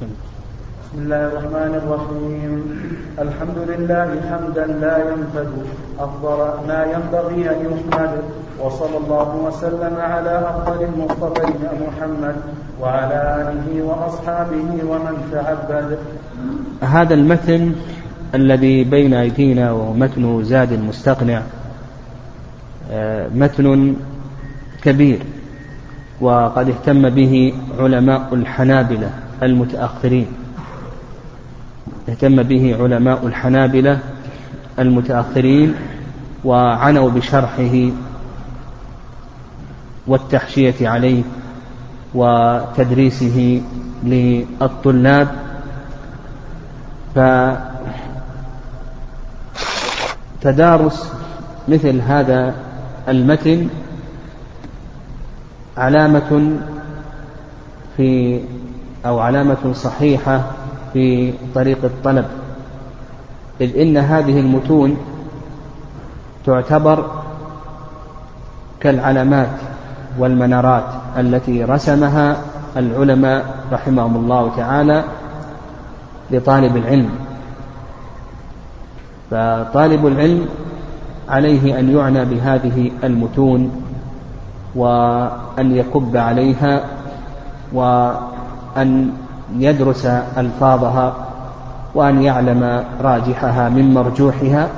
بسم الله الرحمن الرحيم. الحمد لله حمدا لا ينفد أفضل ما ينبغي أن يحمد وصلى الله وسلم على أفضل المصطفين محمد وعلى آله وأصحابه ومن تعبد. هذا المتن الذي بين أيدينا ومتن زاد المستقنع آه، متن كبير وقد اهتم به علماء الحنابلة. المتأخرين. اهتم به علماء الحنابلة المتأخرين وعنوا بشرحه والتحشية عليه وتدريسه للطلاب. فتدارس مثل هذا المتن علامة في أو علامة صحيحة في طريق الطلب. إذ إن هذه المتون تعتبر كالعلامات والمنارات التي رسمها العلماء رحمهم الله تعالى لطالب العلم. فطالب العلم عليه أن يعنى بهذه المتون وأن يكب عليها وأن يدرس ألفاظها وأن يعلم راجحها من مرجوحها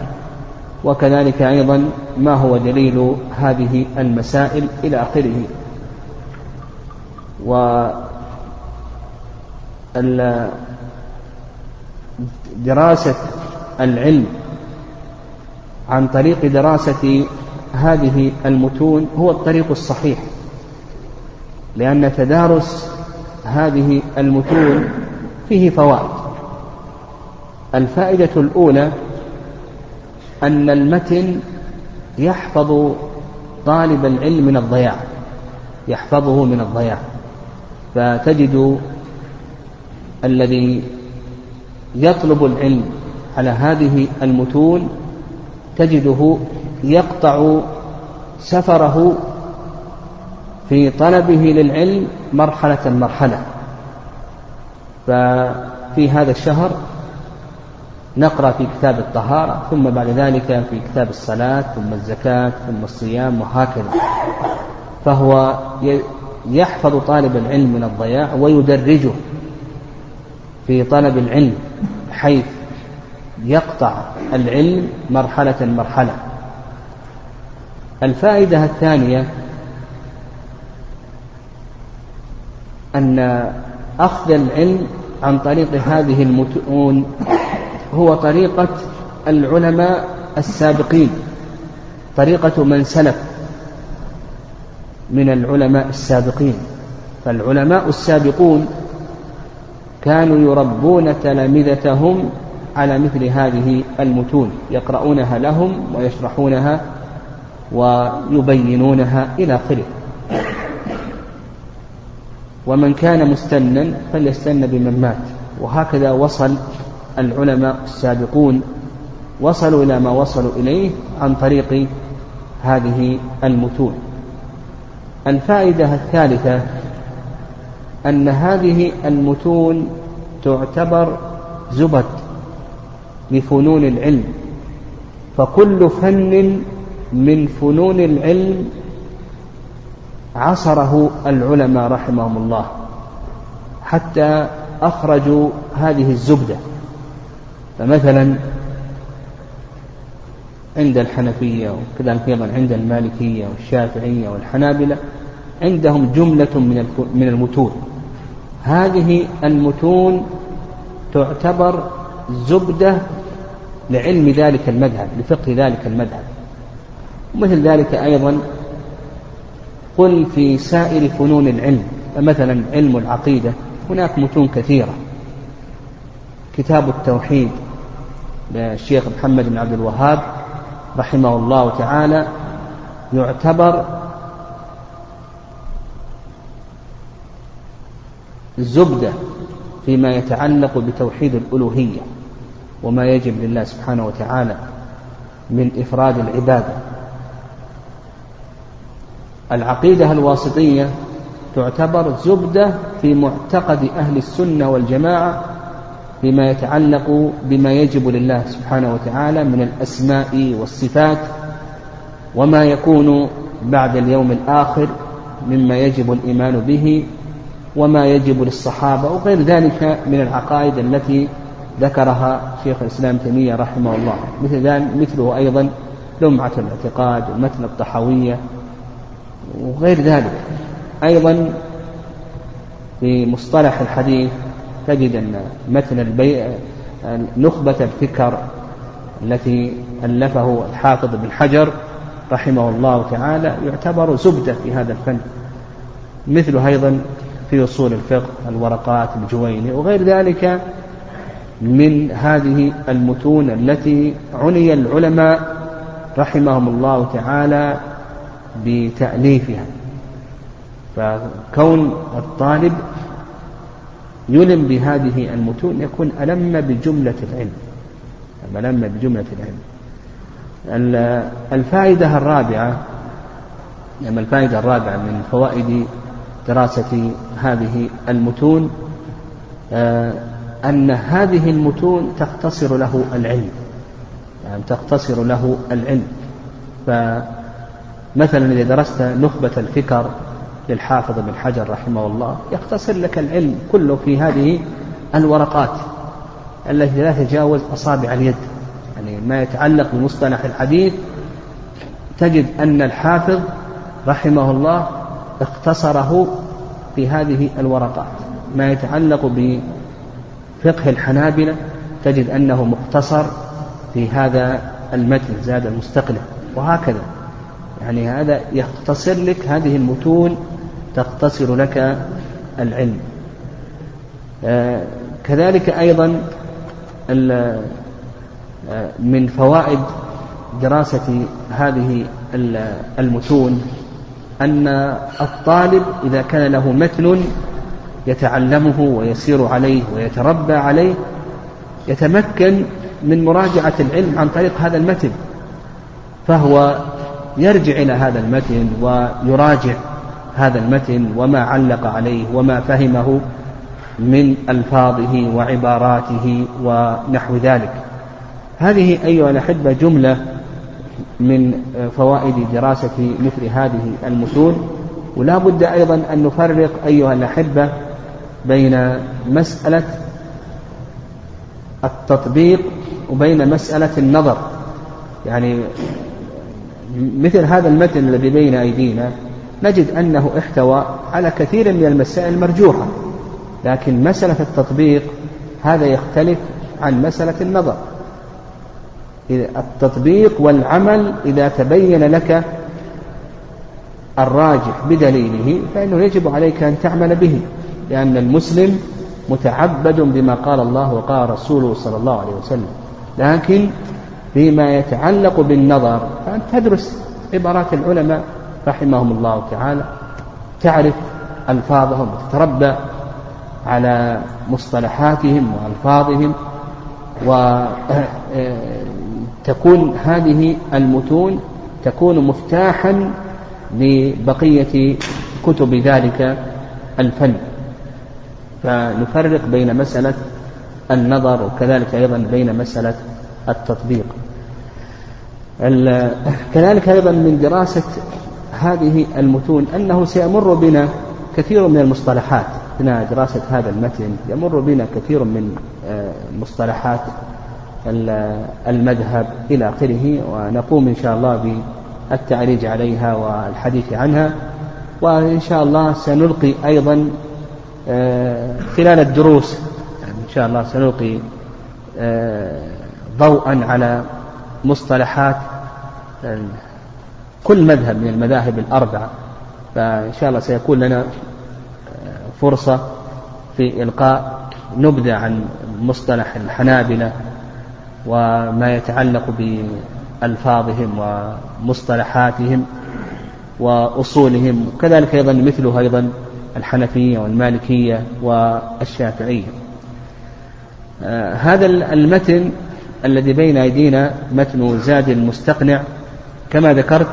وكذلك أيضا ما هو دليل هذه المسائل إلى آخره. و دراسة العلم عن طريق دراسة هذه المتون هو الطريق الصحيح لأن تدارس هذه المتون فيه فوائد. الفائدة الأولى أن المتن يحفظ طالب العلم من الضياع يحفظه من الضياع. فتجد الذي يطلب العلم على هذه المتون تجده يقطع سفره في طلبه للعلم مرحلة مرحلة. ففي هذا الشهر نقرأ في كتاب الطهارة ثم بعد ذلك في كتاب الصلاة ثم الزكاة ثم الصيام وهكذا. فهو يحفظ طالب العلم من الضياع ويدرجه في طلب العلم حيث يقطع العلم مرحلة مرحلة. الفائدة الثانية أن أخذ العلم عن طريق هذه المتون هو طريقة العلماء السابقين طريقة من سلف من العلماء السابقين. فالعلماء السابقون كانوا يربون تلامذتهم على مثل هذه المتون يقرؤونها لهم ويشرحونها ويبينونها إلى آخره. ومن كان مستنا فليستن بمن مات. وهكذا وصل العلماء السابقون وصلوا إلى ما وصلوا إليه عن طريق هذه المتون. الفائدة الثالثة أن هذه المتون تعتبر زبد لفنون العلم. فكل فن من فنون العلم عصره العلماء رحمهم الله حتى أخرجوا هذه الزبدة. فمثلا عند الحنفية وكذلك أيضا عند المالكية والشافعية والحنابلة عندهم جملة من من المتون. هذه المتون تعتبر زبدة لعلم ذلك المذهب لفقه ذلك المذهب. ومثل ذلك أيضا قل في سائر فنون العلم فمثلا علم العقيدة هناك متون كثيرة. كتاب التوحيد للشيخ محمد بن عبد الوهاب رحمه الله تعالى يعتبر زبدة فيما يتعلق بتوحيد الألوهية وما يجب لله سبحانه وتعالى من إفراد العبادة. العقيدة الواسطية تعتبر زبدة في معتقد أهل السنة والجماعة فيما يتعلق بما يجب لله سبحانه وتعالى من الأسماء والصفات وما يكون بعد اليوم الآخر مما يجب الإيمان به وما يجب للصحابة وغير ذلك من العقائد التي ذكرها شيخ الإسلام تيمية رحمه الله. مثل ذلك مثله أيضا لمعة الاعتقاد ومتن الطحوية وغير ذلك. أيضا في مصطلح الحديث تجد أن متن البيع نخبة الفكر التي ألفه الحافظ بن حجر رحمه الله تعالى يعتبر زبدة في هذا الفن مثل أيضا في أصول الفقه الورقات الجويني وغير ذلك من هذه المتون التي عني العلماء رحمهم الله تعالى بتأليفها. فكون الطالب يلم بهذه المتون يكون ألم بجملة العلم. ألم بجملة العلم. الفائدة الرابعة يعني الفائدة الرابعة من فوائد دراسة هذه المتون آه، أن هذه المتون تختصر له العلم. يعني تختصر له العلم. فمثلا إذا درست نخبة الفكر للحافظ بن حجر رحمه الله يختصر لك العلم كله في هذه الورقات التي لا تتجاوز أصابع اليد. يعني ما يتعلق بمصطلح الحديث. تجد أن الحافظ رحمه الله اختصره في هذه الورقات. ما يتعلق بفقه الحنابلة تجد أنه مختصر في هذا المتن زاد المستقلة وهكذا. يعني هذا يختصر لك هذه المتون تختصر لك العلم. آه، كذلك أيضا آه، من فوائد دراسة هذه المتون أن الطالب إذا كان له متن يتعلمه ويسير عليه ويتربى عليه يتمكن من مراجعة العلم عن طريق هذا المتن فهو يرجع إلى هذا المتن ويراجع هذا المتن وما علق عليه وما فهمه من ألفاظه وعباراته ونحو ذلك. هذه أيها الأحبة جملة من فوائد دراسة مثل هذه المتون ولا بد أيضا أن نفرق أيها الأحبة بين مسألة التطبيق وبين مسألة النظر. يعني مثل هذا المتن الذي بين أيدينا نجد أنه احتوى على كثير من المسائل المرجوحة لكن مسألة التطبيق هذا يختلف عن مسألة النظر. التطبيق والعمل إذا تبين لك الراجح بدليله فإنه يجب عليك أن تعمل به لأن المسلم متعبد بما قال الله وقال رسوله صلى الله عليه وسلم. لكن فيما يتعلق بالنظر. فأنت تدرس عبارات العلماء رحمهم الله تعالى. تعرف ألفاظهم وتتربى على مصطلحاتهم وألفاظهم وتكون هذه المتون تكون مفتاحا لبقية كتب ذلك الفن. فنفرق بين مسألة النظر وكذلك أيضا بين مسألة التطبيق. كذلك أيضا من دراسة هذه المتون أنه سيمر بنا كثير من المصطلحات. أثناء دراسة هذا المتن يمر بنا كثير من آه، مصطلحات المذهب إلى آخره ونقوم إن شاء الله بالتعريج عليها والحديث عنها. وإن شاء الله سنلقي أيضا آه، خلال الدروس إن شاء الله سنلقي آه، ضوءا على مصطلحات كل مذهب من المذاهب الأربعة فإن شاء الله سيكون لنا آه، فرصة في إلقاء نبذة عن مصطلح الحنابلة وما يتعلق بألفاظهم ومصطلحاتهم وأصولهم وكذلك أيضا مثله أيضا الحنفية والمالكية والشافعية. آه، هذا المتن الذي بين أيدينا متن زاد المستقنع. كما ذكرت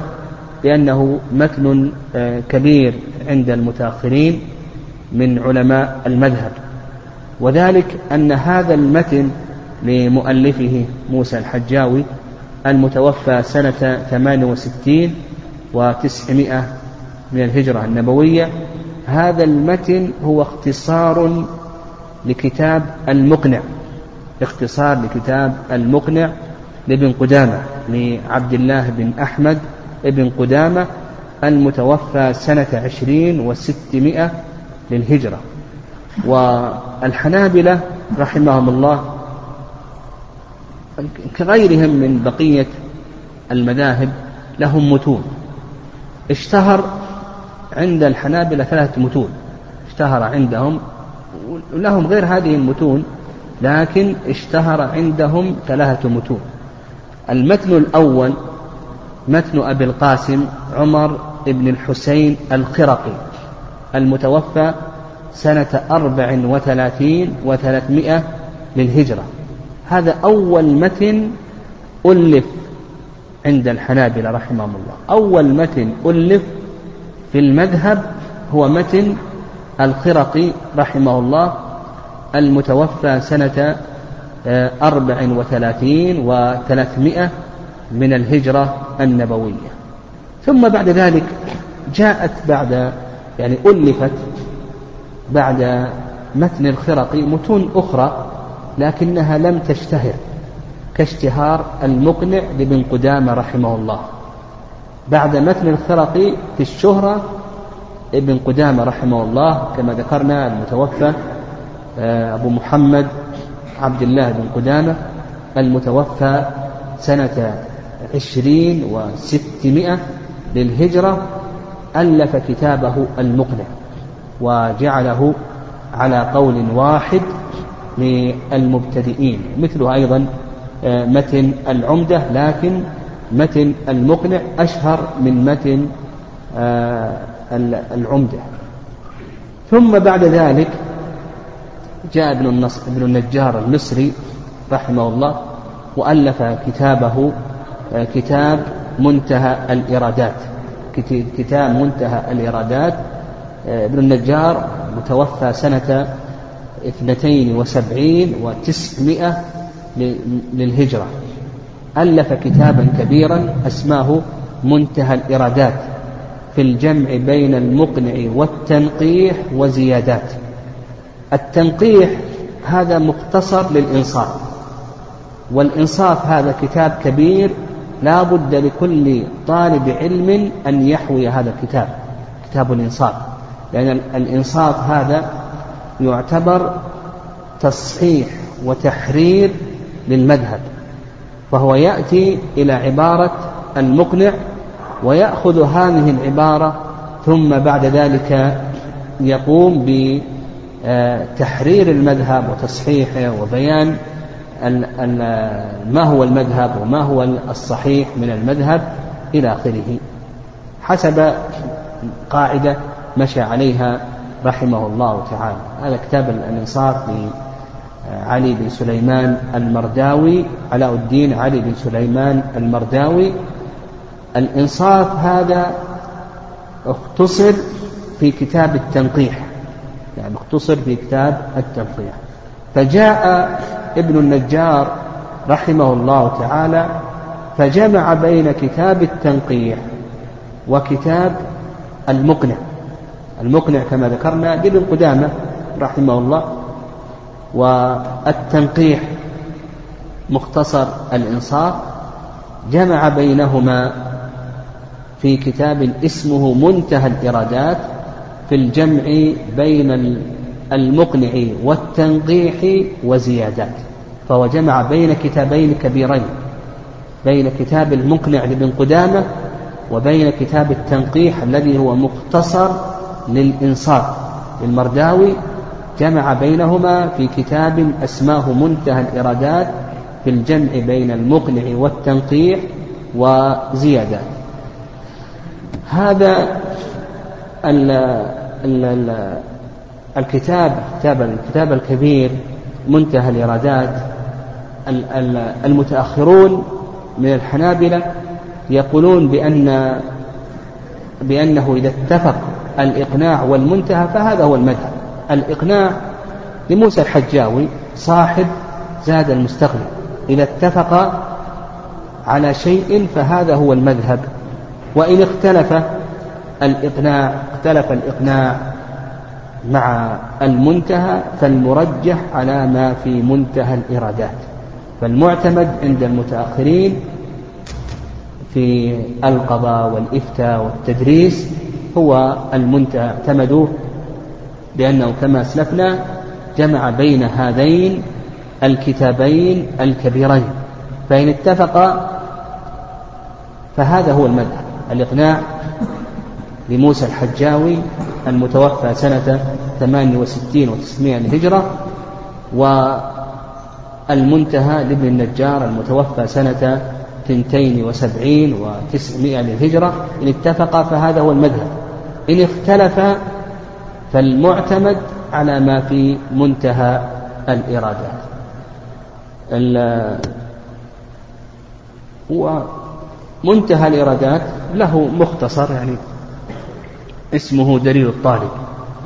بأنه متن آه، كبير عند المتأخرين من علماء المذهب. وذلك أن هذا المتن لمؤلفه موسى الحجاوي المتوفى سنة 68 وتسعمائة من الهجرة النبوية هذا المتن هو اختصار لكتاب المقنع. اختصار لكتاب المقنع لابن قدامة لعبد الله بن أحمد بن قدامة المتوفى سنة عشرين وستمائة للهجرة. والحنابلة رحمهم الله كغيرهم من بقية المذاهب لهم متون. اشتهر عند الحنابلة ثلاثة متون. اشتهر عندهم لهم غير هذه المتون لكن اشتهر عندهم ثلاثة متون. المتن الأول متن أبي القاسم عمر بن الحسين القرقي المتوفى سنة أربع وثلاثين وثلاثمائة للهجرة. هذا أول متن ألف عند الحنابلة رحمهم الله. أول متن ألف في المذهب هو متن القرقي رحمه الله المتوفى سنة أربع وثلاثين وثلاثمائة من الهجرة النبوية. ثم بعد ذلك جاءت بعد يعني ألفت بعد متن الخرقي متون أخرى لكنها لم تشتهر كاشتهار المقنع لابن قدامة رحمه الله. بعد متن الخرقي في الشهرة ابن قدامة رحمه الله كما ذكرنا المتوفى آه، أبو محمد عبد الله بن قدامة المتوفى سنة عشرين وستمائة للهجرة ألف كتابه المقنع وجعله على قول واحد للمبتدئين مثله أيضا آه، متن العمدة لكن متن المقنع أشهر من متن آه، العمدة. ثم بعد ذلك جاء ابن, النصر ابن النجار المصري رحمه الله وألف كتابه آه، كتاب منتهى الإرادات. كتاب منتهى الإرادات آه، ابن النجار متوفى سنة اثنتين وسبعين وتسعمائة للهجرة. ألف كتابا كبيرا أسماه منتهى الإرادات في الجمع بين المقنع والتنقيح وزيادات. التنقيح هذا مختصر للإنصاف والإنصاف هذا كتاب كبير لا بد لكل طالب علم أن يحوي هذا الكتاب كتاب الإنصاف لأن الإنصاف هذا يعتبر تصحيح وتحرير للمذهب فهو يأتي إلى عبارة المقنع ويأخذ هذه العبارة ثم بعد ذلك يقوم بتحرير المذهب وتصحيحه وبيان ما هو المذهب وما هو الصحيح من المذهب إلى آخره. حسب قاعدة مشى عليها رحمه الله تعالى. هذا كتاب الإنصاف لعلي بن سليمان المرداوي علاء الدين علي بن سليمان المرداوي. الإنصاف هذا اختصر في كتاب التنقيح. يعني اختصر في كتاب التنقيح فجاء ابن النجار رحمه الله تعالى فجمع بين كتاب التنقيح وكتاب المقنع. المقنع كما ذكرنا لابن قدامة رحمه الله والتنقيح مختصر الإنصاف جمع بينهما في كتاب اسمه منتهى الإرادات في الجمع بين المقنع والتنقيح وزيادات فهو جمع بين كتابين كبيرين بين كتاب المقنع لابن قدامة وبين كتاب التنقيح الذي هو مختصر للإنصاف للمرداوي جمع بينهما في كتاب أسماه منتهى الإرادات في الجمع بين المقنع والتنقيح وزيادات. هذا الكتاب كتاب الكتاب الكبير منتهى الإرادات المتأخرون من الحنابلة يقولون بأن بأنه إذا اتفق الإقناع والمنتهى فهذا هو المذهب. الإقناع لموسى الحجاوي صاحب زاد المستغني. إذا اتفق على شيء فهذا هو المذهب. وإن اختلف الإقناع اختلف الإقناع مع المنتهى فالمرجح على ما في منتهى الإرادات. فالمعتمد عند المتأخرين في القضاء والإفتاء والتدريس هو المنتهى. اعتمدوا بأنه كما أسلفنا جمع بين هذين الكتابين الكبيرين. فإن اتفقا فهذا هو المذهب. الإقناع لموسى الحجاوي المتوفى سنة 68 و900 للهجرة والمنتهى لابن النجار المتوفى سنة 72 و900 للهجرة. إن اتفقا فهذا هو المذهب. إن اختلف فالمعتمد على ما في منتهى الإرادات ومنتهى الإرادات له مختصر يعني اسمه دليل الطالب.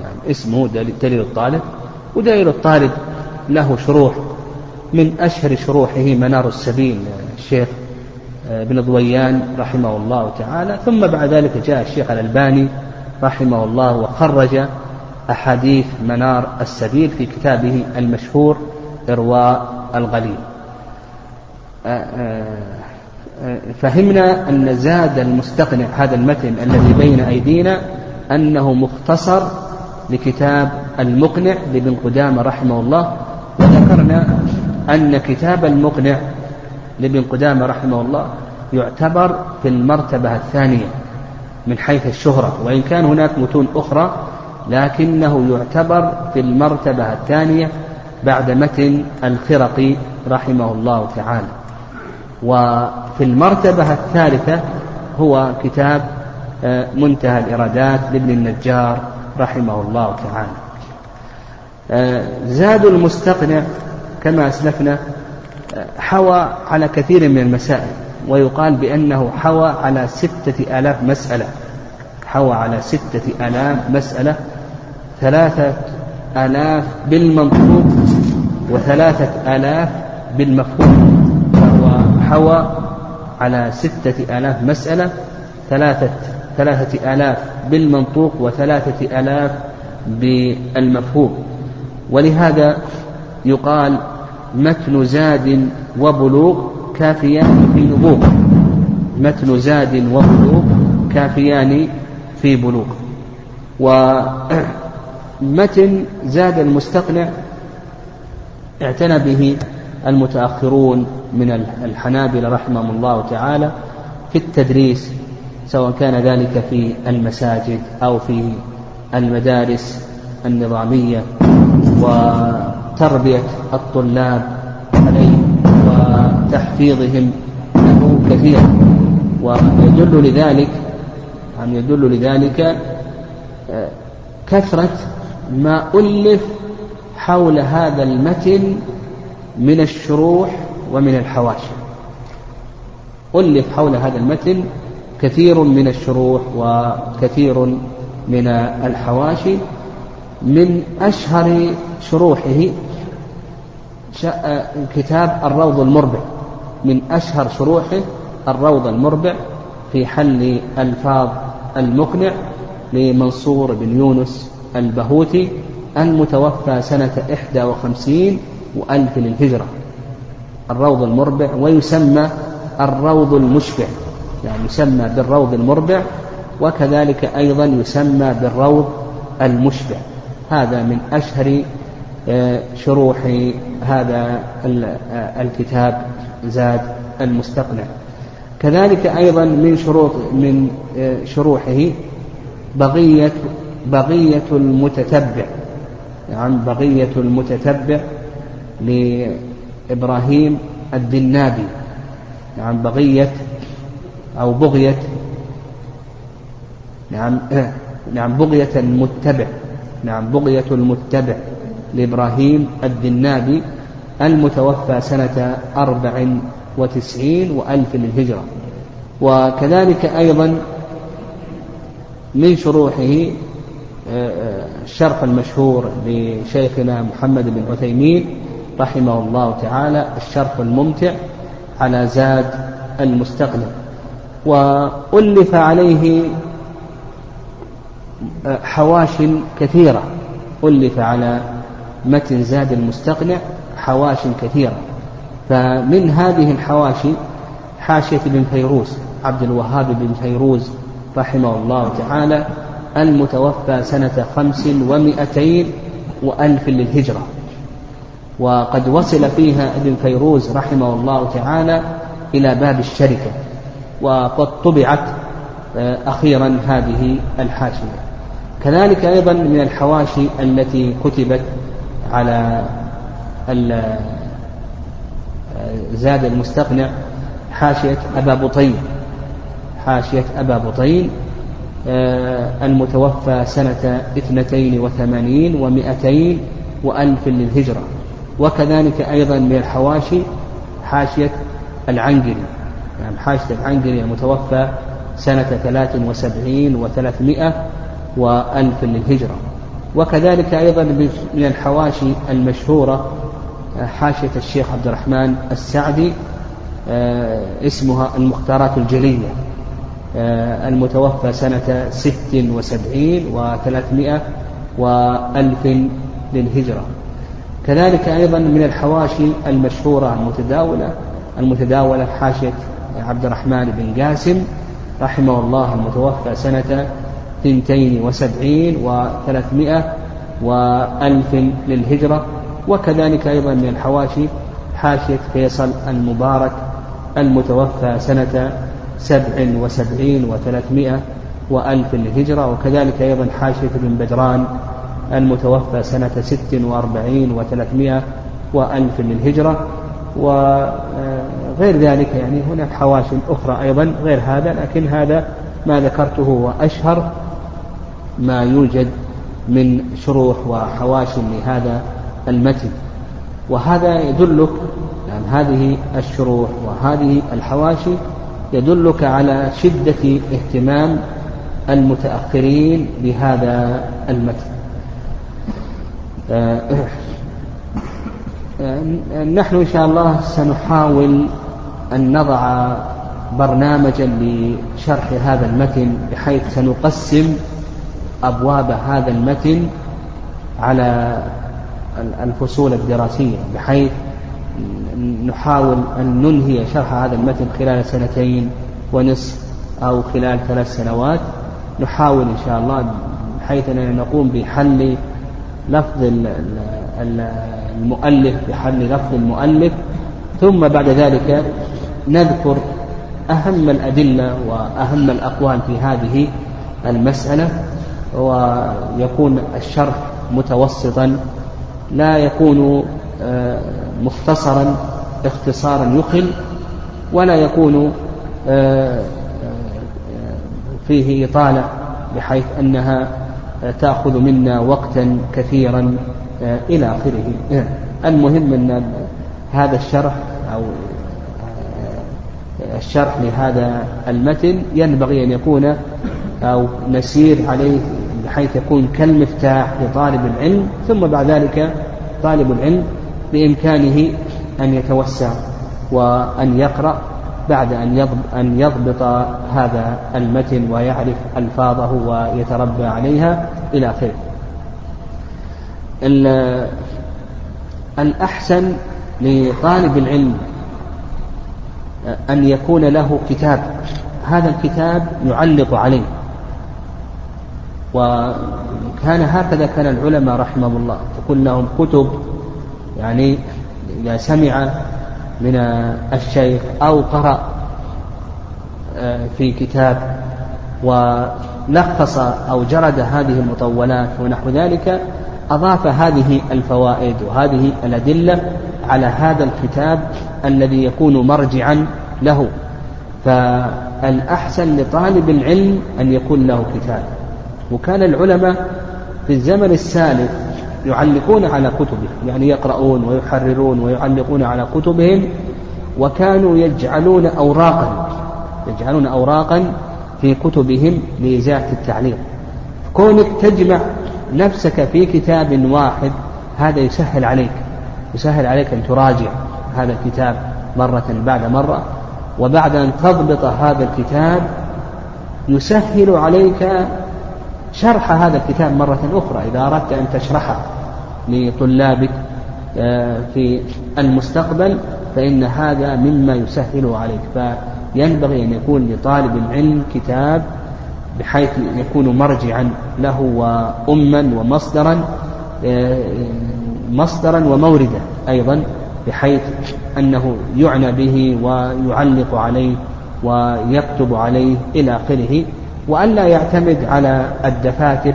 يعني اسمه دليل الطالب. ودليل الطالب له شروح. من أشهر شروحه منار السبيل الشيخ بن ضويان رحمه الله تعالى. ثم بعد ذلك جاء الشيخ الألباني رحمه الله وخرج أحاديث منار السبيل في كتابه المشهور إرواء الغليل. فهمنا أن زاد المستقنع هذا المتن الذي بين أيدينا أنه مختصر لكتاب المقنع لابن قدامة رحمه الله وذكرنا أن كتاب المقنع لابن قدامة رحمه الله يعتبر في المرتبة الثانية من حيث الشهرة وإن كان هناك متون أخرى لكنه يعتبر في المرتبة الثانية بعد متن الخرقي رحمه الله تعالى. وفي المرتبة الثالثة هو كتاب منتهى الإرادات لابن النجار رحمه الله تعالى. آه، زاد المستقنع كما أسلفنا آه، حوى على كثير من المسائل ويقال بأنه حوى على ستة آلاف مسألة. حوى على ستة آلاف مسألة ثلاثة آلاف بالمنطوق وثلاثة آلاف بالمفهوم. فهو حوى على ستة آلاف مسألة ثلاثة ثلاثة آلاف بالمنطوق وثلاثة آلاف بالمفهوم. ولهذا يقال متن زاد وبلوغ كافيان في نبوغ. متن زاد وبلوغ كافيان في نبوغ. ومتن زاد المستقنع اعتنى به المتأخرون من الحنابلة رحمهم الله تعالى في التدريس سواء كان ذلك في المساجد أو في المدارس النظامية وتربية الطلاب عليه وتحفيظهم له كثيرا. ويدل لذلك أن يدل لذلك آه، كثرة ما ألف حول هذا المتن من الشروح ومن الحواشي. ألف حول هذا المتن كثير من الشروح وكثير من الحواشي من أشهر شروحه كتاب الروض المربع من أشهر شروحه الروض المربع في حل ألفاظ المقنع لمنصور بن يونس البهوتي المتوفى سنة إحدى وخمسين وألف للهجرة. الروض المربع ويسمى الروض المشبع. يعني يسمى بالروض المربع وكذلك أيضا يسمى بالروض المشبع. هذا من أشهر آه، شروح هذا آه، الكتاب زاد المستقنع. كذلك أيضا من شروط من آه، شروحه بقية بقية المتتبع يعني بقية المتتبع لإبراهيم الدنابي نعم بقية أو بغية. نعم نعم بغية المتبع. نعم بغية المتبع. لإبراهيم الدنابي المتوفى سنة أربع وتسعين وألف للهجرة. وكذلك أيضا من شروحه الشرح المشهور لشيخنا محمد بن عثيمين رحمه الله تعالى الشرح الممتع على زاد المستقنع وألف عليه حواش كثيرة. ألف على متن زاد المستقنع حواش كثيرة. فمن هذه الحواشي حاشية ابن فيروز عبد الوهاب بن فيروز رحمه الله تعالى المتوفى سنة خمس ومائتين وألف للهجرة. وقد وصل فيها ابن فيروز رحمه الله تعالى إلى باب الشركة. وقد طبعت آه، أخيرا هذه الحاشية. كذلك أيضا من الحواشي التي كتبت على آه، زاد المستقنع حاشية أبا بطين حاشية أبا بطين آه، المتوفى سنة اثنتين وثمانين ومائتين وألف للهجرة. وكذلك أيضا من الحواشي حاشية العنقري. يعني حاشية العنقري المتوفى سنة ثلاث وسبعين وثلاثمائة وألف للهجرة. وكذلك أيضا من الحواشي المشهورة حاشية الشيخ عبد الرحمن السعدي آه، اسمها المختارات الجلية آه، المتوفى سنة ست وسبعين وثلاثمائة وألف للهجرة. كذلك أيضا من الحواشي المشهورة المتداولة المتداولة حاشية عبد الرحمن بن قاسم رحمه الله المتوفى سنة ثنتين وسبعين وثلاثمائة وألف للهجرة وكذلك أيضا من الحواشي حاشية فيصل المبارك المتوفى سنة سبع وسبعين وثلاثمائة وألف للهجرة وكذلك أيضا حاشية ابن بدران المتوفى سنة ست وأربعين وثلاثمائة وألف للهجرة وغير ذلك يعني هناك حواشي أخرى أيضا غير هذا لكن هذا ما ذكرته هو أشهر ما يوجد من شروح وحواشي لهذا المتن. وهذا يدلك يعني هذه الشروح وهذه الحواشي يدلك على شدة اهتمام المتأخرين بهذا المتن. آه، آه، نحن إن شاء الله سنحاول أن نضع برنامجا لشرح هذا المتن بحيث سنقسم أبواب هذا المتن على الفصول الدراسية بحيث نحاول أن ننهي شرح هذا المتن خلال سنتين ونصف أو خلال ثلاث سنوات. نحاول إن شاء الله بحيث أننا نقوم بحل لفظ المؤلف بحل لفظ المؤلف ثم بعد ذلك نذكر أهم الأدلة وأهم الأقوال في هذه المسألة ويكون الشرح متوسطا لا يكون آه، مختصرا اختصارا يخل ولا يكون آه، آه، فيه إطالة بحيث أنها تأخذ منا وقتا كثيرا إلى آخره. المهم أن هذا الشرح أو الشرح لهذا المتن ينبغي أن يكون أو نسير عليه بحيث يكون كالمفتاح لطالب العلم ثم بعد ذلك طالب العلم بإمكانه أن يتوسع وأن يقرأ بعد أن أن يضبط هذا المتن ويعرف ألفاظه ويتربى عليها إلى آخره. الأحسن لطالب العلم أن يكون له كتاب. هذا الكتاب يعلق عليه. وكان هكذا كان العلماء رحمهم الله. تكون لهم كتب يعني إذا سمع من الشيخ أو قرأ آه، في كتاب ولخص أو جرد هذه المطولات ونحو ذلك أضاف هذه الفوائد وهذه الأدلة على هذا الكتاب الذي يكون مرجعا له. فالأحسن لطالب العلم أن يكون له كتاب. وكان العلماء في الزمن السالف يعلقون على كتبهم يعني يقرؤون ويحررون ويعلقون على كتبهم وكانوا يجعلون أوراقا يجعلون أوراقا في كتبهم لإزالة التعليق. كونك تجمع نفسك في كتاب واحد هذا يسهل عليك يسهل عليك أن تراجع هذا الكتاب مرة بعد مرة وبعد أن تضبط هذا الكتاب يسهل عليك شرح هذا الكتاب مرة أخرى إذا أردت أن تشرحه لطلابك آه، في المستقبل فإن هذا مما يسهل عليك. فينبغي أن يكون لطالب العلم كتاب بحيث يكون مرجعا له وأما ومصدرا آه، مصدرا وموردا أيضا بحيث أنه يعنى به ويعلق عليه ويكتب عليه إلى آخره. وألا يعتمد على الدفاتر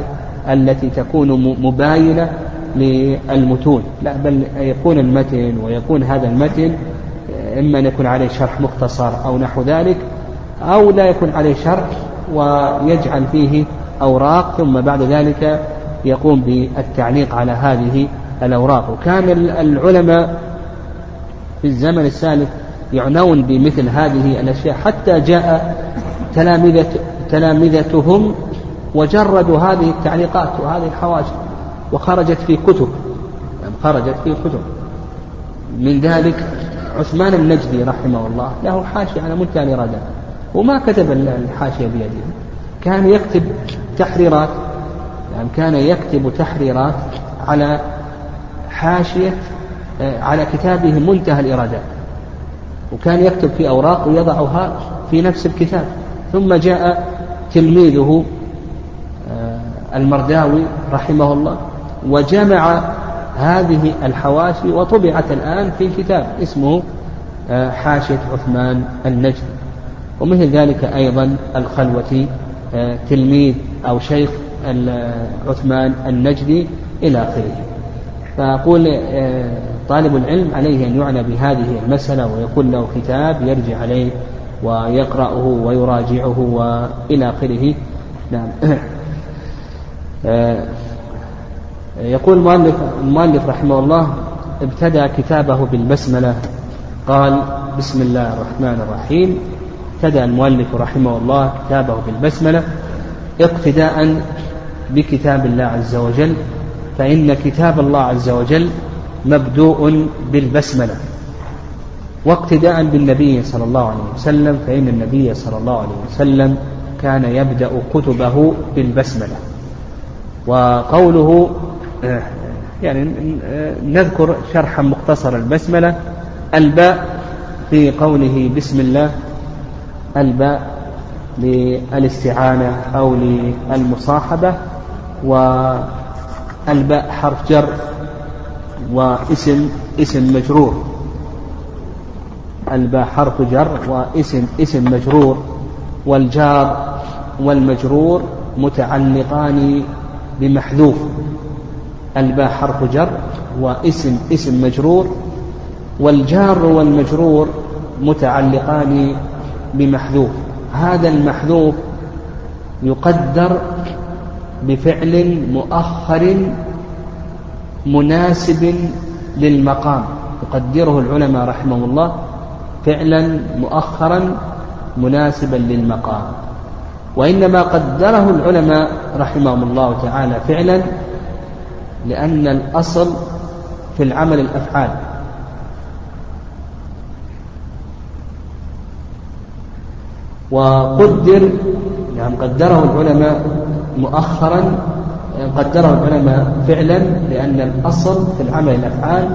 التي تكون مباينة للمتون. لا بل يكون المتن ويكون هذا المتن إما أن يكون عليه شرح مختصر أو نحو ذلك أو لا يكون عليه شرح ويجعل فيه أوراق ثم بعد ذلك يقوم بالتعليق على هذه الأوراق. وكان العلماء في الزمن السالف يعنون بمثل هذه الأشياء حتى جاء تلامذة تلامذتهم وجردوا هذه التعليقات وهذه الحواشي وخرجت في كتب. يعني خرجت في كتب. من ذلك عثمان النجدي رحمه الله له حاشية على منتهى الإرادات وما كتب الحاشية بيده. كان يكتب تحريرات يعني كان يكتب تحريرات على حاشية آه، على كتابه منتهى الإرادات وكان يكتب في أوراق ويضعها في نفس الكتاب. ثم جاء تلميذه آه، المرداوي رحمه الله وجمع هذه الحواشي وطبعت الآن في كتاب اسمه آه، حاشية عثمان النجدي. ومثل ذلك أيضا الخلوة آه، تلميذ أو شيخ عثمان النجدي إلى آخره. فأقول طالب العلم عليه أن يعنى بهذه المسألة ويكون له كتاب يرجع عليه ويقرأه ويراجعه وإلى آخره. نعم. آه، يقول المؤلف المؤلف رحمه الله ابتدأ كتابه بالبسملة. قال بسم الله الرحمن الرحيم. ابتدأ المؤلف رحمه الله كتابه بالبسملة اقتداء بكتاب الله عز وجل فإن كتاب الله عز وجل مبدوء بالبسملة. واقتداء بالنبي صلى الله عليه وسلم فإن النبي صلى الله عليه وسلم كان يبدأ كتبه بالبسملة. وقوله يعني نذكر شرحا مختصر البسملة الباء في قوله بسم الله الباء للاستعانة أو للمصاحبة والباء حرف جر واسم اسم مجرور. الباء حرف جر واسم اسم مجرور. والجار والمجرور متعلقان بمحذوف. الباء حرف جر واسم اسم مجرور. والجار والمجرور متعلقان بمحذوف. هذا المحذوف يقدر بفعل مؤخر مناسب للمقام. يقدره العلماء رحمه الله فعلا مؤخرا مناسبا للمقام. وإنما قدره العلماء رحمهم الله تعالى فعلا لأن الأصل في العمل الأفعال. وقدر يعني قدره العلماء مؤخرا قدره العلماء فعلا لأن الأصل في العمل الأفعال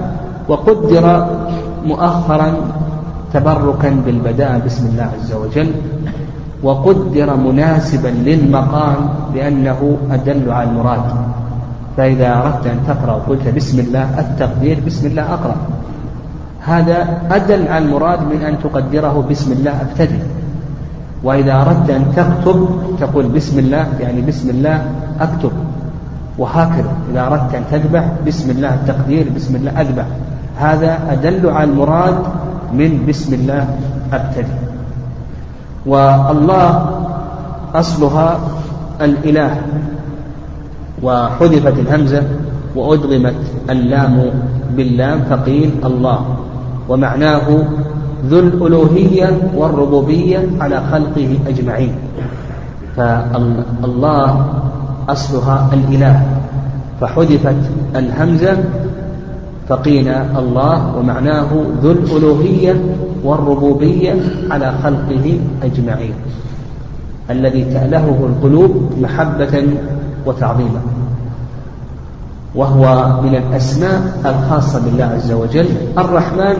وقدر مؤخرا تبركا بالبداء بسم الله عز وجل وقدر مناسبا للمقام لأنه أدل على المراد. فإذا أردت أن تقرأ وقلت بسم الله التقدير بسم الله أقرأ. هذا أدل على المراد من أن تقدره بسم الله أبتدئ. وإذا أردت أن تكتب تقول بسم الله يعني بسم الله أكتب. وهكذا إذا أردت أن تذبح بسم الله التقدير بسم الله أذبح. هذا أدل على المراد من بسم الله أبتدي والله أصلها الإله. وحذفت الهمزة وأدغمت اللام باللام فقيل الله. ومعناه ذو الألوهية والربوبية على خلقه أجمعين. فالله أصلها الإله. فحذفت الهمزة فقيل الله ومعناه ذو الألوهية والربوبية على خلقه أجمعين. الذي تألهه القلوب محبة وتعظيما. وهو من الأسماء الخاصة بالله عز وجل الرحمن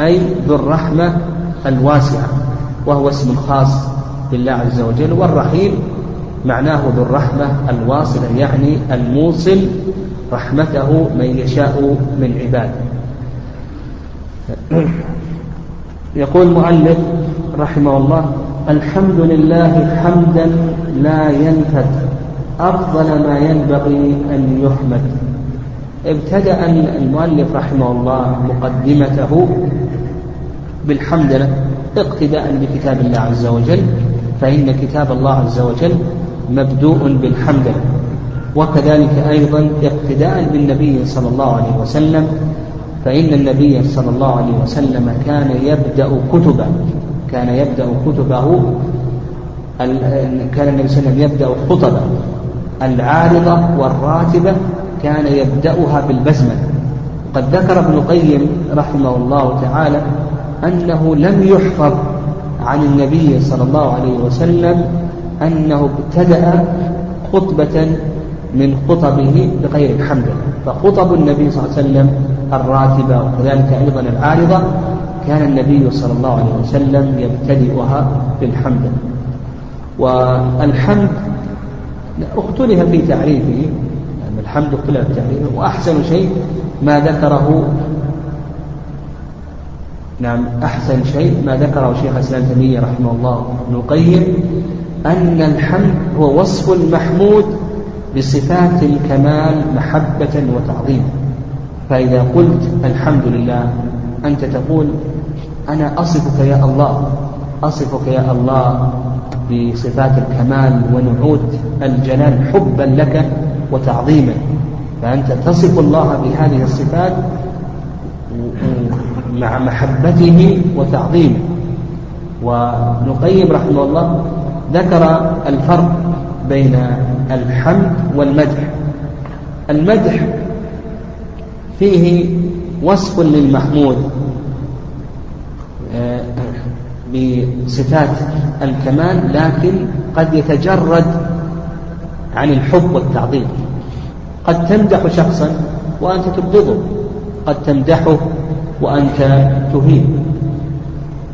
أي ذو الرحمة الواسعة وهو اسم خاص بالله عز وجل والرحيم معناه ذو الرحمة الواصلة يعني الموصل رحمته من يشاء من عباده. يقول المؤلف رحمه الله الحمد لله حمدا لا ينفد أفضل ما ينبغي أن يحمد. ابتدأ المؤلف رحمه الله مقدمته بالحمد اقتداء بكتاب الله عز وجل فإن كتاب الله عز وجل مبدوء بالحمد وكذلك أيضا اقتداء بالنبي صلى الله عليه وسلم فإن النبي صلى الله عليه وسلم كان يبدأ كتبه كان يبدأ كتبه كان النبي صلى الله عليه وسلم يبدأ خطبه العارضة والراتبة كان يبدأها بالبسملة قد ذكر ابن القيم رحمه الله تعالى أنه لم يحفظ عن النبي صلى الله عليه وسلم أنه ابتدأ خطبة من خطبه بغير الحمد. فخطب النبي صلى الله عليه وسلم الراتبة وكذلك أيضا العارضة كان النبي صلى الله عليه وسلم يبتدئها بالحمد. والحمد أختلف في تعريفه يعني الحمد اختلف في تعريفه وأحسن شيء ما ذكره نعم أحسن شيء ما ذكره شيخ الإسلام تيمية رحمه الله ابن القيم أن الحمد هو وصف المحمود بصفات الكمال محبة وتعظيما فإذا قلت الحمد لله أنت تقول أنا أصفك يا الله أصفك يا الله بصفات الكمال ونعوت الجلال حبا لك وتعظيما فأنت تصف الله بهذه الصفات مع محبته وتعظيمه. وابن القيم رحمه الله ذكر الفرق بين الحمد والمدح. المدح فيه وصف للمحمود آه، بصفات الكمال لكن قد يتجرد عن الحب والتعظيم. قد تمدح شخصا وأنت تبغضه. قد تمدحه وأنت تهين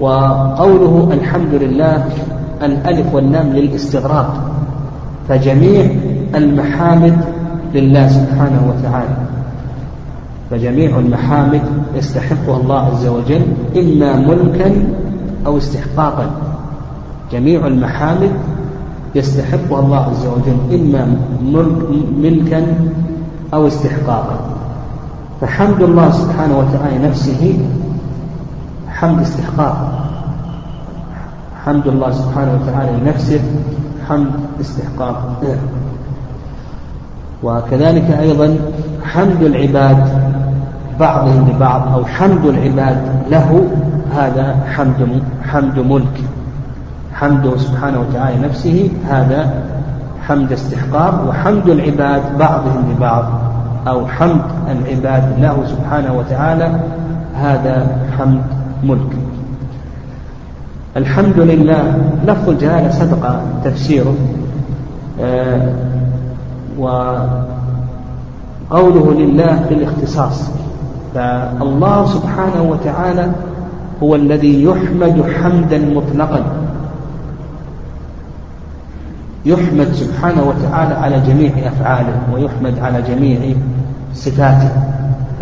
وقوله الحمد لله الألف واللام للاستغراق. فجميع المحامد لله سبحانه وتعالى. فجميع المحامد يستحقها الله عز وجل إما ملكا أو استحقاقا. جميع المحامد يستحقها الله عز وجل إما ملكا أو استحقاقا. فحمد الله سبحانه وتعالى نفسه حمد استحقاق. حمد الله سبحانه وتعالى لنفسه حمد استحقاق. وكذلك أيضا حمد العباد بعضهم لبعض أو حمد العباد له هذا حمد حمد ملك. حمده سبحانه وتعالى نفسه هذا حمد استحقاق وحمد العباد بعضهم لبعض أو حمد العباد له سبحانه وتعالى هذا حمد ملك. الحمد لله لفظ الجلالة سبق تفسيره آه وقوله لله بالاختصاص فالله سبحانه وتعالى هو الذي يحمد حمدا مطلقا. يحمد سبحانه وتعالى على جميع أفعاله ويحمد على جميع صفاته.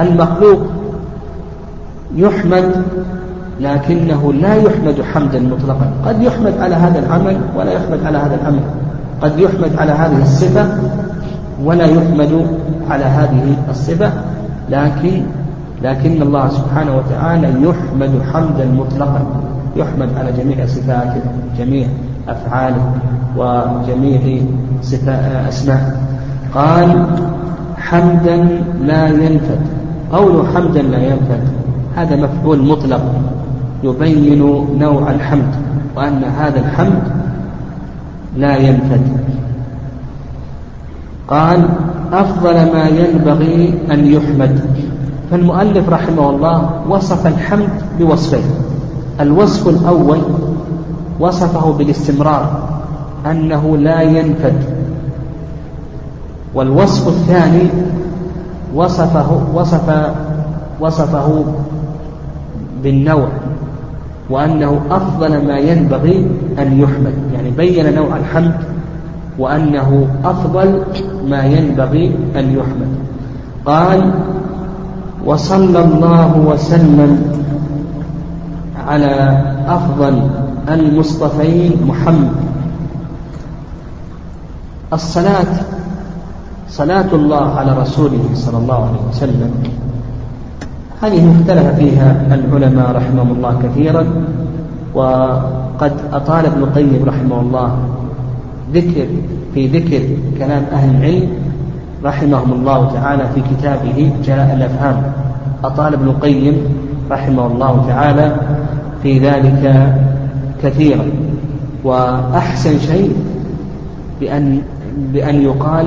المخلوق يحمد لكنه لا يحمد حمدا مطلقا. قد يحمد على هذا العمل ولا يحمد على هذا العمل قد يحمد على هذه الصفة ولا يحمد على هذه الصفة. لكن لكن الله سبحانه وتعالى يحمد حمدا مطلقا. يحمد على جميع صفاته جميع أفعاله وجميع أسماء. قال حمدا لا ينفد. قول حمدا لا ينفد هذا مفعول مطلق يبين نوع الحمد وأن هذا الحمد لا ينفد. قال أفضل ما ينبغي أن يحمد. فالمؤلف رحمه الله وصف الحمد بوصفين الوصف الأول وصفه بالاستمرار أنه لا ينفد. والوصف الثاني وصفه وصف وصفه بالنوع وأنه أفضل ما ينبغي أن يحمد يعني بين نوع الحمد وأنه أفضل ما ينبغي أن يحمد. قال وصلى الله وسلم على أفضل المصطفين محمد. الصلاة صلاة الله على رسوله صلى الله عليه وسلم. هذه اختلف فيها العلماء رحمهم الله كثيرا وقد أطال ابن القيم رحمه الله ذكر في ذكر كلام أهل العلم رحمهم الله تعالى في كتابه جلاء الأفهام. أطال ابن القيم رحمه الله تعالى في ذلك كثيرا وأحسن شيء بأن بأن يقال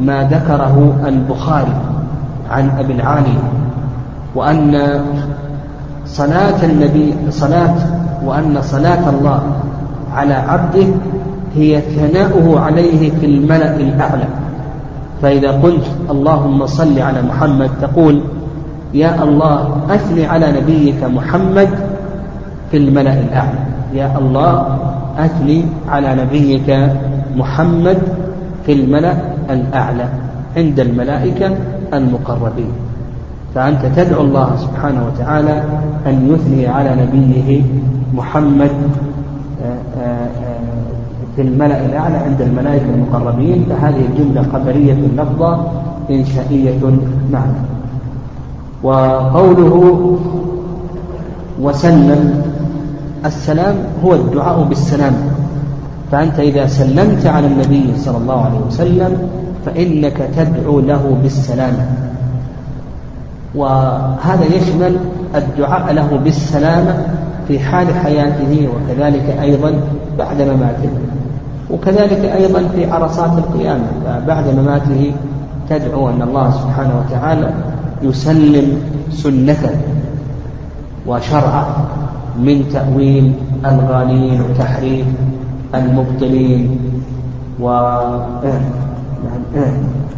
ما ذكره البخاري عن أبي العالي وأن صلاة النبي صلاة وأن صلاة الله على عبده هي ثناؤه عليه في الملأ الأعلى. فإذا قلت اللهم صل على محمد تقول يا الله أثني على نبيك محمد في الملأ الأعلى. يا الله أثني على نبيك محمد في الملأ الأعلى عند الملائكة المقربين. فأنت تدعو الله سبحانه وتعالى أن يثني على نبيه محمد آه، آه، في الملأ الأعلى عند الملائكة المقربين. فهذه الجملة خبرية لفظة إنشائية معنى وقوله وسلم السلام هو الدعاء بالسلام. فأنت إذا سلمت على النبي صلى الله عليه وسلم فإنك تدعو له بالسلامة وهذا يشمل الدعاء له بالسلامة في حال حياته وكذلك أيضا بعد مماته. وكذلك أيضا في عرصات القيامة بعد مماته تدعو أن الله سبحانه وتعالى يسلم سنته. وشرعه من تأويل الغالين وتحريف المبطلين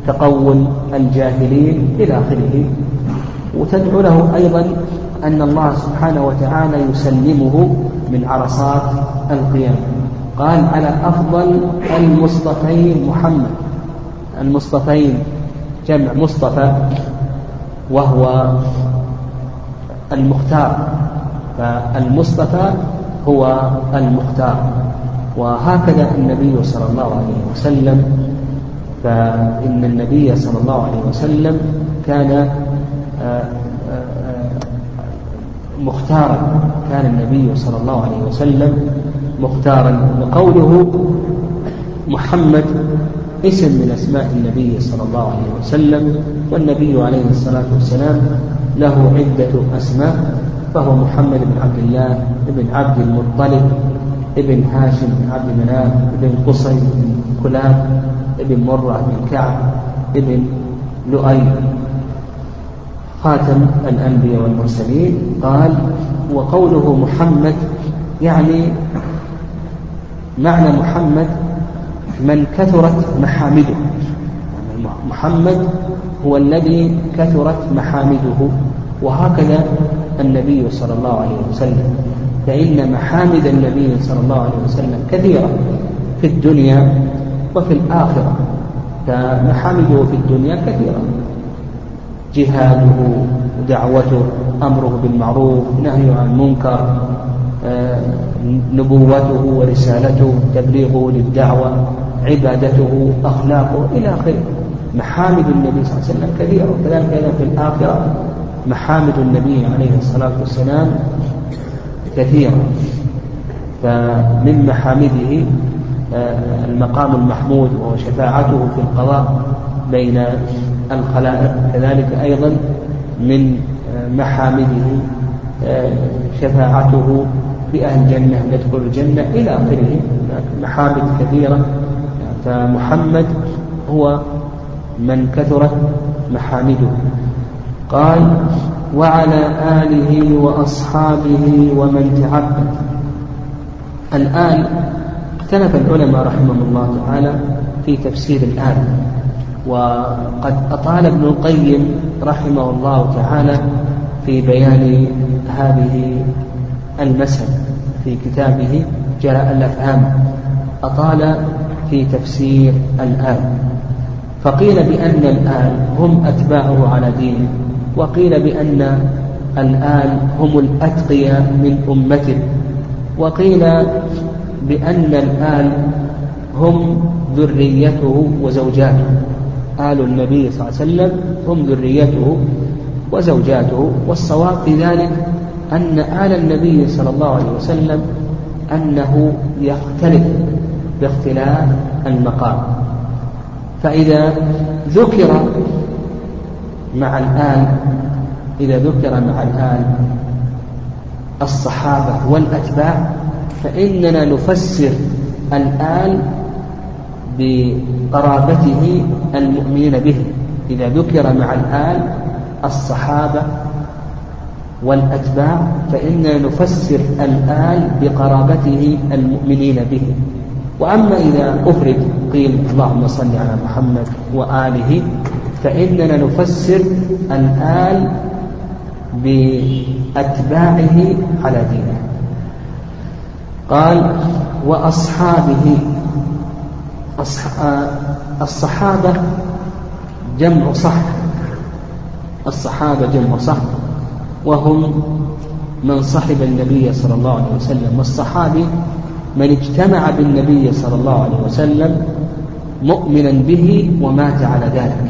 وتقول الجاهلين إلى آخره. وتدعو له أيضا أن الله سبحانه وتعالى يسلمه من عرصات القيامة قال على أفضل المصطفين محمد. المصطفين جمع مصطفى وهو المختار. فالمصطفى هو المختار. وهكذا النبي صلى الله عليه وسلم. فإن النبي صلى الله عليه وسلم كان آه، آه، مختارا. كان النبي صلى الله عليه وسلم مختارا. وقوله محمد اسم من أسماء النبي صلى الله عليه وسلم. والنبي عليه الصلاة والسلام له عدة أسماء فهو محمد بن عبد الله بن عبد المطلب ابن هاشم بن عبد مناف ابن قصي بن كلاب ابن مرة بن كعب ابن لؤي. خاتم الأنبياء والمرسلين. قال وقوله محمد يعني معنى محمد من كثرت محامده. محمد هو الذي كثرت محامده وهكذا النبي صلى الله عليه وسلم. فإن محامد النبي صلى الله عليه وسلم كثيرة في الدنيا وفي الآخرة فمحامده في الدنيا كثيرة. جهاده ودعوته أمره بالمعروف نهيه عن المنكر آه، نبوته ورسالته تبليغه للدعوة عبادته أخلاقه إلى آخره. محامد النبي صلى الله عليه وسلم كثيرة وكذلك أيضا في الآخرة محامد النبي عليه الصلاة والسلام كثيرة. فمن محامده آه، المقام المحمود وهو شفاعته في القضاء بين الخلائق كذلك أيضا من آه، محامده آه، شفاعته بأهل الجنة يدخل الجنة إلى آخره. محامد كثيرة. فمحمد هو من كثرت محامده. قال وعلى آله وأصحابه ومن تعبد. الآن اختلف العلماء رحمهم الله تعالى في تفسير الآن وقد أطال ابن القيم رحمه الله تعالى في بيان هذه المسألة في كتابه جلاء الأفهام. أطال في تفسير الآن فقيل بأن الآن هم أتباعه على دينه وقيل بأن الآن هم الأتقياء من أمته وقيل بأن الآن هم ذريته وزوجاته. آل النبي صلى الله عليه وسلم هم ذريته وزوجاته والصواب في ذلك أن آل النبي صلى الله عليه وسلم أنه يختلف باختلاف المقام. فإذا ذكر مع الآن إذا ذكر مع الآن الصحابة والأتباع فإننا نفسر الآن بقرابته المؤمنين به. إذا ذكر مع الآن الصحابة والأتباع فإننا نفسر الآن بقرابته المؤمنين به. وأما إذا أفرد قيل اللهم صل على محمد وآله فإننا نفسر الآل بأتباعه على دينه. قال وأصحابه. الصحابة جمع صح. الصحابة جمع صح. وهم من صحب النبي صلى الله عليه وسلم. والصحابي من اجتمع بالنبي صلى الله عليه وسلم مؤمنا به ومات على ذلك.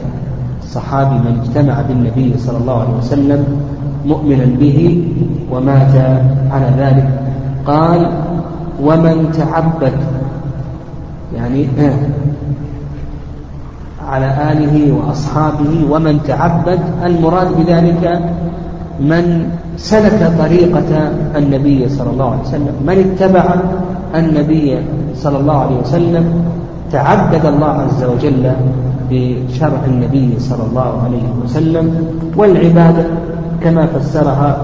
الصحابي من اجتمع بالنبي صلى الله عليه وسلم مؤمنا به ومات على ذلك. قال ومن تعبد يعني على آله وأصحابه ومن تعبد المراد بذلك من سلك طريقة النبي صلى الله عليه وسلم. من اتبع النبي صلى الله عليه وسلم تعبد الله عز وجل بشرع النبي صلى الله عليه وسلم والعبادة كما فسرها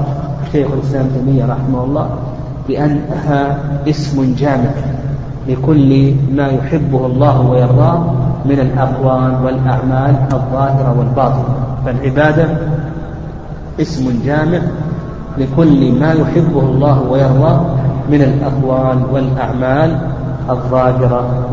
شيخ الإسلام تيمية رحمه الله بأنها اسم جامع لكل ما يحبه الله ويرضاه من الأقوال والأعمال الظاهرة والباطنة. فالعبادة اسم جامع لكل ما يحبه الله ويرضاه من الأقوال والأعمال الظاهرة